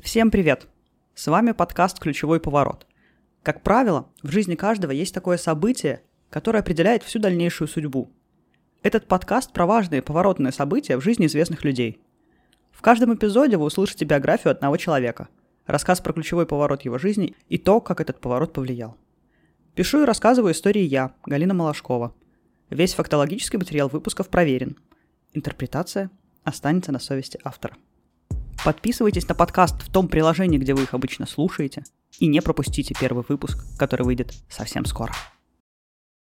Всем привет! С вами подкаст «Ключевой поворот». Как правило, в жизни каждого есть такое событие, которое определяет всю дальнейшую судьбу. Этот подкаст про важные поворотные события в жизни известных людей. В каждом эпизоде вы услышите биографию одного человека, рассказ про ключевой поворот его жизни и то, как этот поворот повлиял. Пишу и рассказываю истории я, Галина Малашкова. Весь фактологический материал выпусков проверен. Интерпретация останется на совести автора. Подписывайтесь на подкаст в том приложении, где вы их обычно слушаете, и не пропустите первый выпуск, который выйдет совсем скоро.